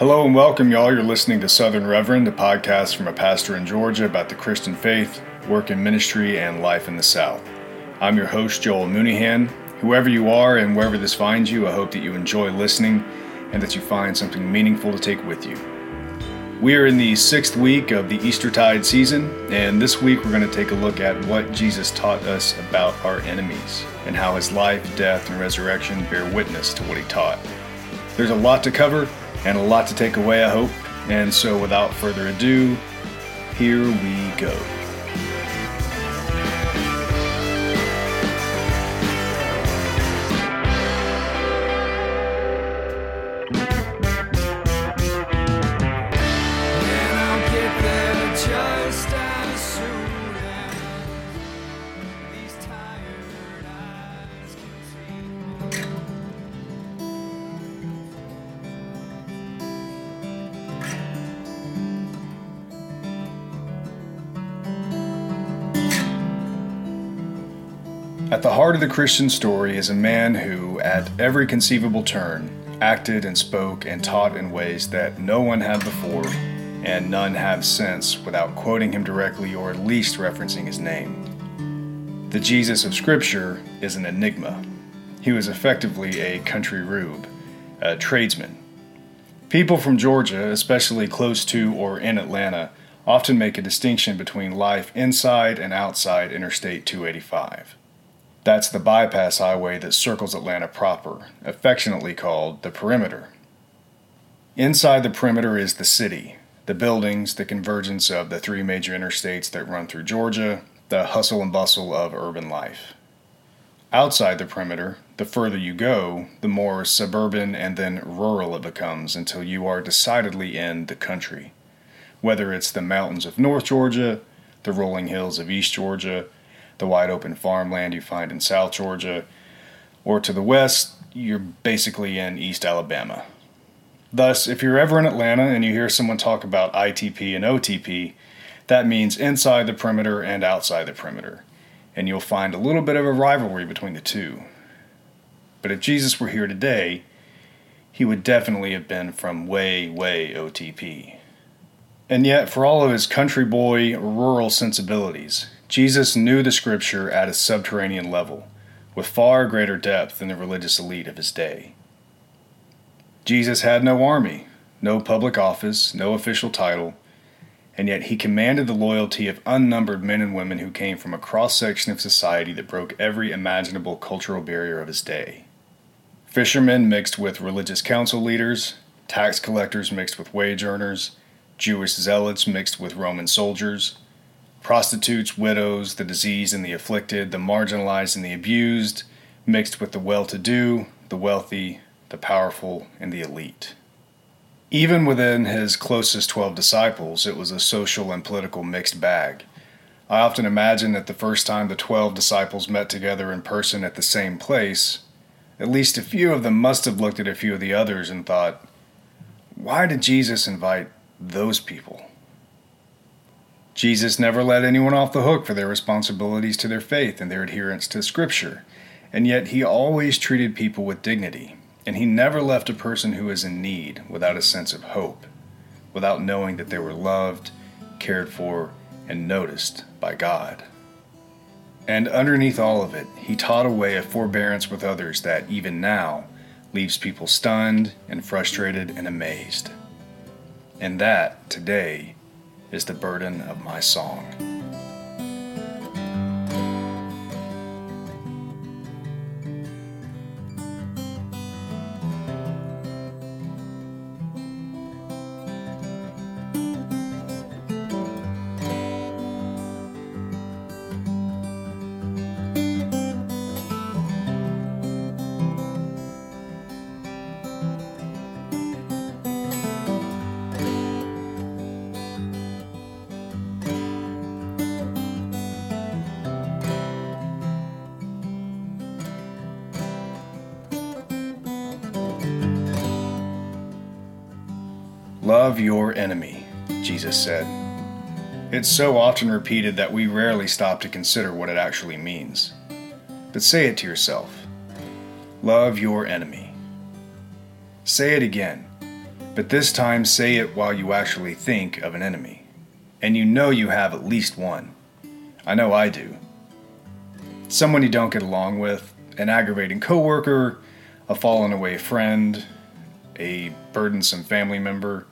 Hello and welcome, y'all. You're listening to Southern Reverend, a podcast from a pastor in Georgia about the Christian faith, work in ministry, and life in the South. I'm your host, Joel Mooneyhan. Whoever you are and wherever this finds you, I hope that you enjoy listening and that you find something meaningful to take with you. We are in the sixth week of the Eastertide season, and this week we're going to take a look at what Jesus taught us about our enemies and how his life, death, and resurrection bear witness to what he taught. There's a lot to cover and a lot to take away, I hope, and so without further ado, here we go. The heart of the Christian story is a man who, at every conceivable turn, acted and spoke and taught in ways that no one had before and none have since without quoting him directly or at least referencing his name. The Jesus of Scripture is an enigma. He was effectively a country rube, a tradesman. People from Georgia, especially close to or in Atlanta, often make a distinction between life inside and outside Interstate 285. That's the bypass highway that circles Atlanta proper, affectionately called the perimeter. Inside the perimeter is the city, the buildings, the convergence of the three major interstates that run through Georgia, the hustle and bustle of urban life. Outside the perimeter, the further you go, the more suburban and then rural it becomes until you are decidedly in the country. Whether it's the mountains of North Georgia, the rolling hills of East Georgia, the wide open farmland you find in South Georgia, or to the west, you're basically in East Alabama. Thus, if you're ever in Atlanta and you hear someone talk about ITP and OTP, that means inside the perimeter and outside the perimeter, and you'll find a little bit of a rivalry between the two. But if Jesus were here today, he would definitely have been from way, way OTP. And yet, for all of his country boy, rural sensibilities, Jesus knew the scripture at a subterranean level, with far greater depth than the religious elite of his day. Jesus had no army, no public office, no official title, and yet he commanded the loyalty of unnumbered men and women who came from a cross section of society that broke every imaginable cultural barrier of his day. Fishermen mixed with religious council leaders, tax collectors mixed with wage earners, Jewish zealots mixed with Roman soldiers, prostitutes, widows, the diseased and the afflicted, the marginalized and the abused, mixed with the well to do, the wealthy, the powerful, and the elite. Even within his closest 12 disciples, it was a social and political mixed bag. I often imagine that the first time the 12 disciples met together in person at the same place, at least a few of them must have looked at a few of the others and thought, why did Jesus invite those people? Jesus never let anyone off the hook for their responsibilities to their faith and their adherence to Scripture, and yet he always treated people with dignity, and he never left a person who is in need without a sense of hope, without knowing that they were loved, cared for, and noticed by God. And underneath all of it, he taught a way of forbearance with others that, even now, leaves people stunned and frustrated and amazed. And that, today, is the burden of my song. Love your enemy, Jesus said. It's so often repeated that we rarely stop to consider what it actually means. But say it to yourself Love your enemy. Say it again. But this time, say it while you actually think of an enemy. And you know you have at least one. I know I do. Someone you don't get along with, an aggravating coworker, a fallen away friend, a burdensome family member,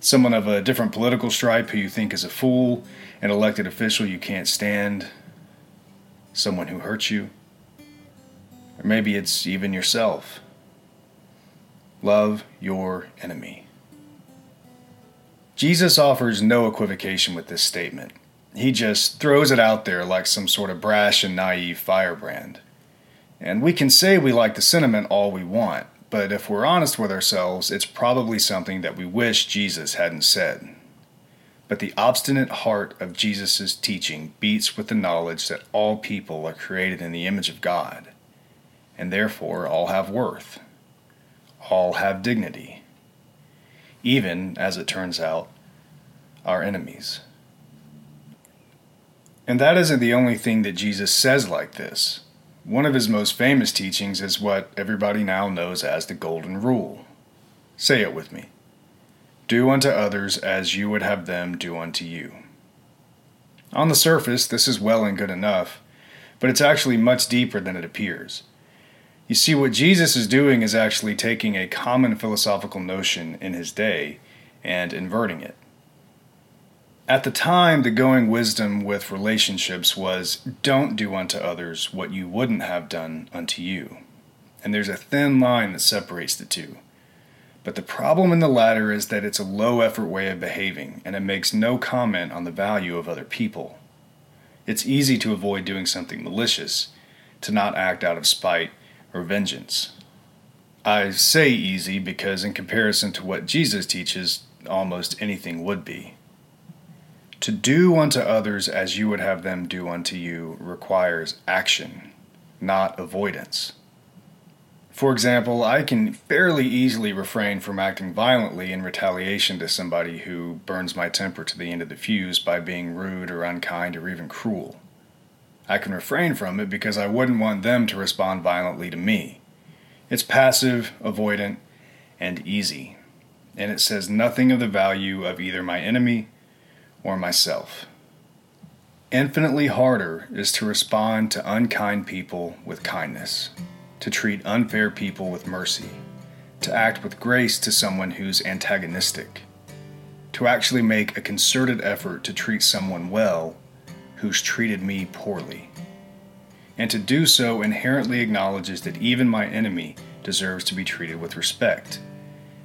someone of a different political stripe who you think is a fool, an elected official you can't stand, someone who hurts you. Or maybe it's even yourself. Love your enemy. Jesus offers no equivocation with this statement. He just throws it out there like some sort of brash and naive firebrand. And we can say we like the sentiment all we want, but if we're honest with ourselves, it's probably something that we wish Jesus hadn't said. But the obstinate heart of Jesus' teaching beats with the knowledge that all people are created in the image of God, and therefore all have worth, all have dignity, even, as it turns out, our enemies. And that isn't the only thing that Jesus says like this. One of his most famous teachings is what everybody now knows as the Golden Rule. Say it with me Do unto others as you would have them do unto you. On the surface, this is well and good enough, but it's actually much deeper than it appears. You see, what Jesus is doing is actually taking a common philosophical notion in his day and inverting it. At the time, the going wisdom with relationships was don't do unto others what you wouldn't have done unto you. And there's a thin line that separates the two. But the problem in the latter is that it's a low effort way of behaving, and it makes no comment on the value of other people. It's easy to avoid doing something malicious, to not act out of spite or vengeance. I say easy because, in comparison to what Jesus teaches, almost anything would be. To do unto others as you would have them do unto you requires action, not avoidance. For example, I can fairly easily refrain from acting violently in retaliation to somebody who burns my temper to the end of the fuse by being rude or unkind or even cruel. I can refrain from it because I wouldn't want them to respond violently to me. It's passive, avoidant, and easy, and it says nothing of the value of either my enemy or myself. Infinitely harder is to respond to unkind people with kindness, to treat unfair people with mercy, to act with grace to someone who's antagonistic, to actually make a concerted effort to treat someone well who's treated me poorly. And to do so inherently acknowledges that even my enemy deserves to be treated with respect,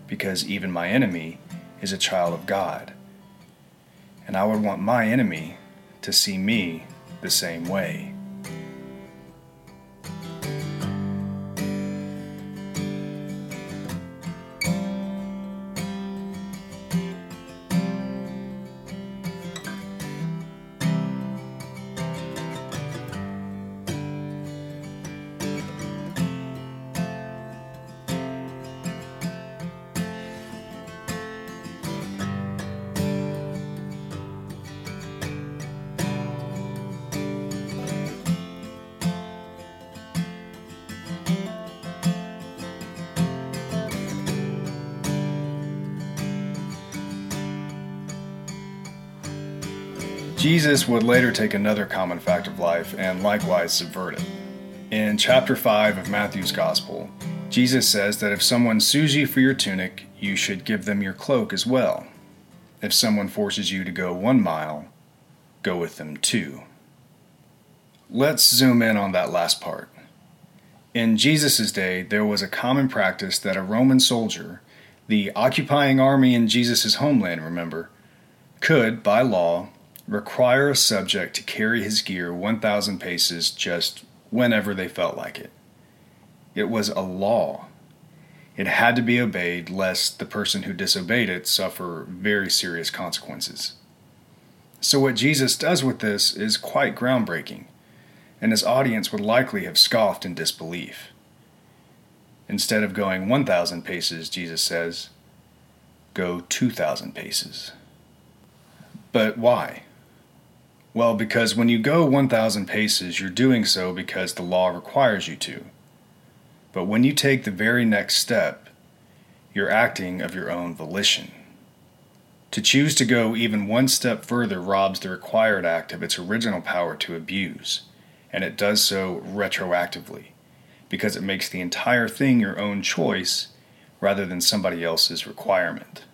because even my enemy is a child of God and I would want my enemy to see me the same way. Jesus would later take another common fact of life and likewise subvert it. In chapter 5 of Matthew's Gospel, Jesus says that if someone sues you for your tunic, you should give them your cloak as well. If someone forces you to go one mile, go with them two. Let's zoom in on that last part. In Jesus' day, there was a common practice that a Roman soldier, the occupying army in Jesus' homeland, remember, could, by law, require a subject to carry his gear 1,000 paces just whenever they felt like it. It was a law. It had to be obeyed, lest the person who disobeyed it suffer very serious consequences. So, what Jesus does with this is quite groundbreaking, and his audience would likely have scoffed in disbelief. Instead of going 1,000 paces, Jesus says, go 2,000 paces. But why? Well, because when you go 1,000 paces, you're doing so because the law requires you to. But when you take the very next step, you're acting of your own volition. To choose to go even one step further robs the required act of its original power to abuse, and it does so retroactively, because it makes the entire thing your own choice rather than somebody else's requirement.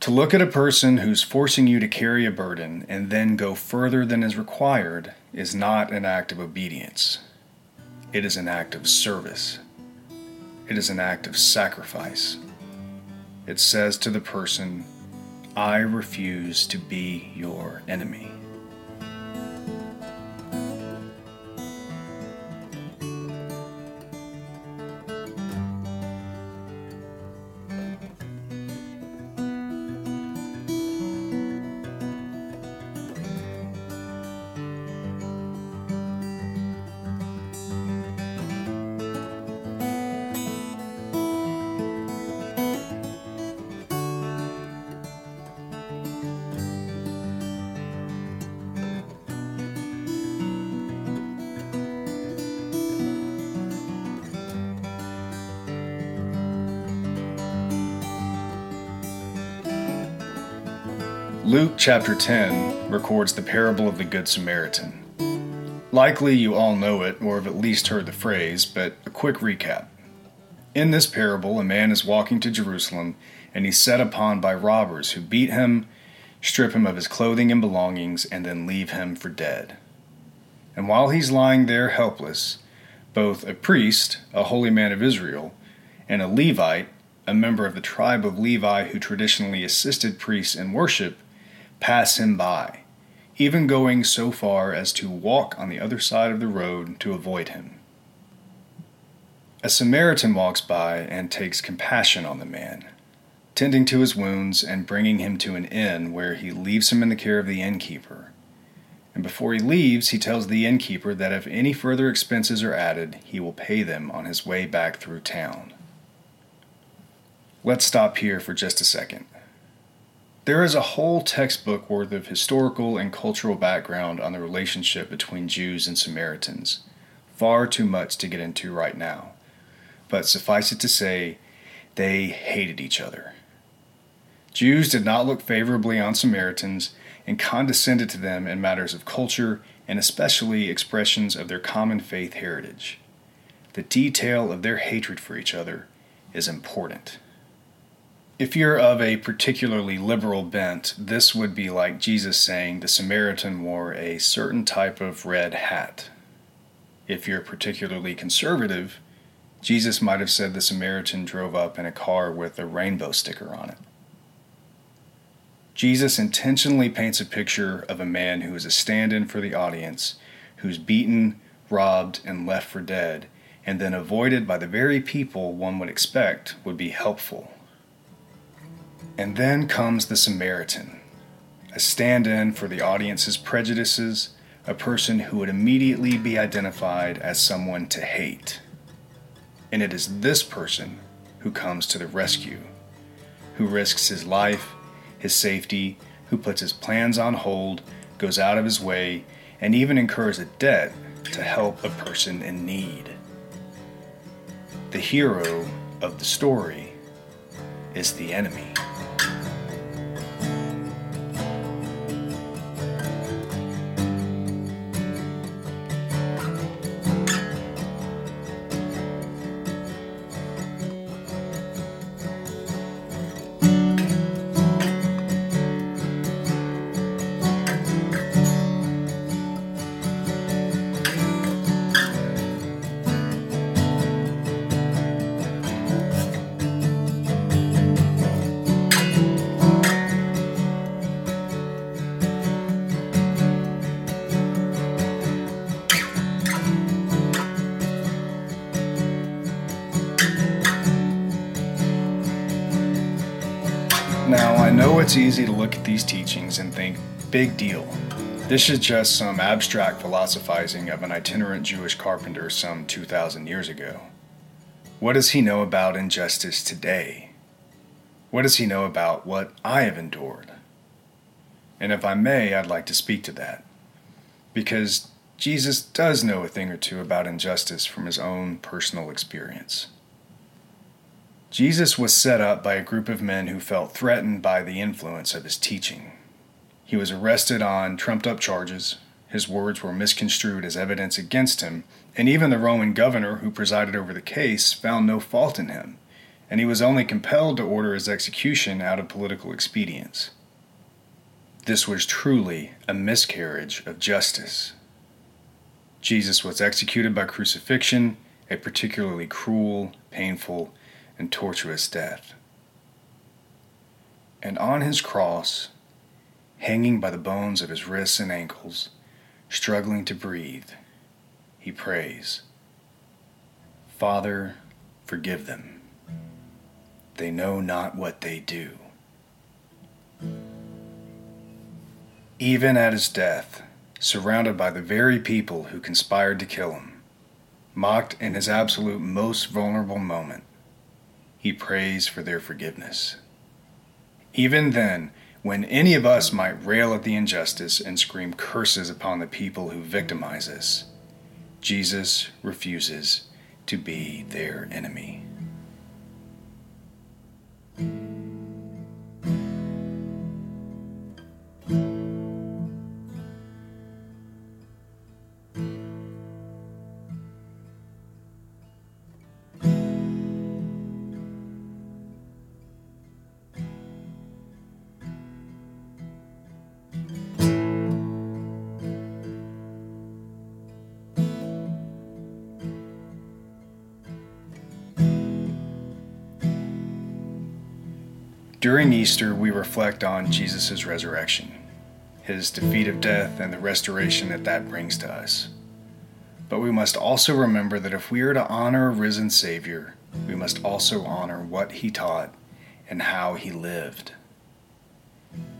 To look at a person who's forcing you to carry a burden and then go further than is required is not an act of obedience. It is an act of service. It is an act of sacrifice. It says to the person, I refuse to be your enemy. Luke chapter 10 records the parable of the Good Samaritan. Likely you all know it or have at least heard the phrase, but a quick recap. In this parable, a man is walking to Jerusalem and he's set upon by robbers who beat him, strip him of his clothing and belongings, and then leave him for dead. And while he's lying there helpless, both a priest, a holy man of Israel, and a Levite, a member of the tribe of Levi who traditionally assisted priests in worship, pass him by, even going so far as to walk on the other side of the road to avoid him. A Samaritan walks by and takes compassion on the man, tending to his wounds and bringing him to an inn where he leaves him in the care of the innkeeper. And before he leaves, he tells the innkeeper that if any further expenses are added, he will pay them on his way back through town. Let's stop here for just a second. There is a whole textbook worth of historical and cultural background on the relationship between Jews and Samaritans. Far too much to get into right now. But suffice it to say, they hated each other. Jews did not look favorably on Samaritans and condescended to them in matters of culture and especially expressions of their common faith heritage. The detail of their hatred for each other is important. If you're of a particularly liberal bent, this would be like Jesus saying the Samaritan wore a certain type of red hat. If you're particularly conservative, Jesus might have said the Samaritan drove up in a car with a rainbow sticker on it. Jesus intentionally paints a picture of a man who is a stand in for the audience, who's beaten, robbed, and left for dead, and then avoided by the very people one would expect would be helpful. And then comes the Samaritan, a stand in for the audience's prejudices, a person who would immediately be identified as someone to hate. And it is this person who comes to the rescue, who risks his life, his safety, who puts his plans on hold, goes out of his way, and even incurs a debt to help a person in need. The hero of the story is the enemy. It's easy to look at these teachings and think, big deal. This is just some abstract philosophizing of an itinerant Jewish carpenter some 2,000 years ago. What does he know about injustice today? What does he know about what I have endured? And if I may, I'd like to speak to that. Because Jesus does know a thing or two about injustice from his own personal experience. Jesus was set up by a group of men who felt threatened by the influence of his teaching. He was arrested on trumped up charges. His words were misconstrued as evidence against him, and even the Roman governor who presided over the case found no fault in him, and he was only compelled to order his execution out of political expedience. This was truly a miscarriage of justice. Jesus was executed by crucifixion, a particularly cruel, painful, and tortuous death. And on his cross, hanging by the bones of his wrists and ankles, struggling to breathe, he prays, Father, forgive them. They know not what they do. Even at his death, surrounded by the very people who conspired to kill him, mocked in his absolute most vulnerable moment, he prays for their forgiveness. Even then, when any of us might rail at the injustice and scream curses upon the people who victimize us, Jesus refuses to be their enemy. During Easter, we reflect on Jesus' resurrection, his defeat of death, and the restoration that that brings to us. But we must also remember that if we are to honor a risen Savior, we must also honor what he taught and how he lived.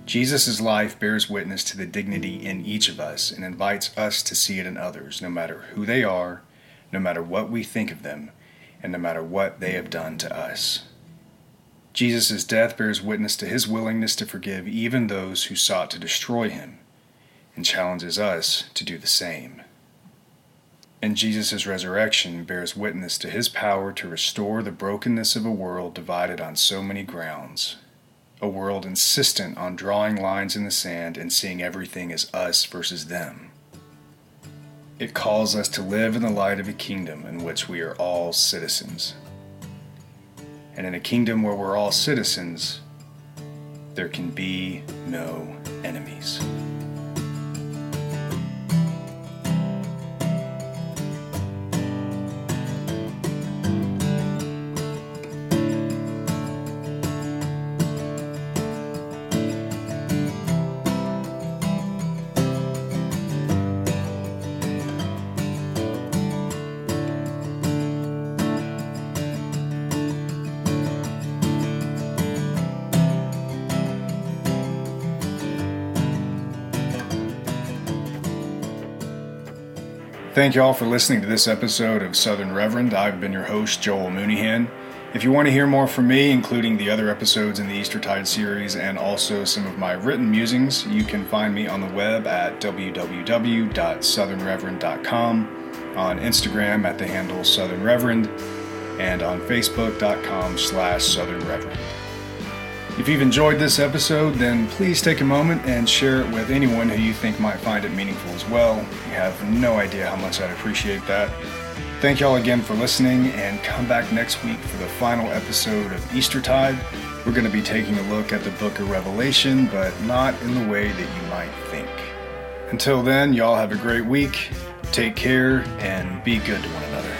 Jesus' life bears witness to the dignity in each of us and invites us to see it in others, no matter who they are, no matter what we think of them, and no matter what they have done to us. Jesus' death bears witness to his willingness to forgive even those who sought to destroy him, and challenges us to do the same. And Jesus' resurrection bears witness to his power to restore the brokenness of a world divided on so many grounds, a world insistent on drawing lines in the sand and seeing everything as us versus them. It calls us to live in the light of a kingdom in which we are all citizens. And in a kingdom where we're all citizens, there can be no enemies. Thank you all for listening to this episode of Southern Reverend. I've been your host, Joel Mooneyhan. If you want to hear more from me, including the other episodes in the Eastertide series and also some of my written musings, you can find me on the web at www.southernreverend.com, on Instagram at the handle Southern Reverend, and on Facebook.com slash Southern Reverend. If you've enjoyed this episode, then please take a moment and share it with anyone who you think might find it meaningful as well. You have no idea how much I'd appreciate that. Thank y'all again for listening, and come back next week for the final episode of Eastertide. We're going to be taking a look at the book of Revelation, but not in the way that you might think. Until then, y'all have a great week. Take care and be good to one another.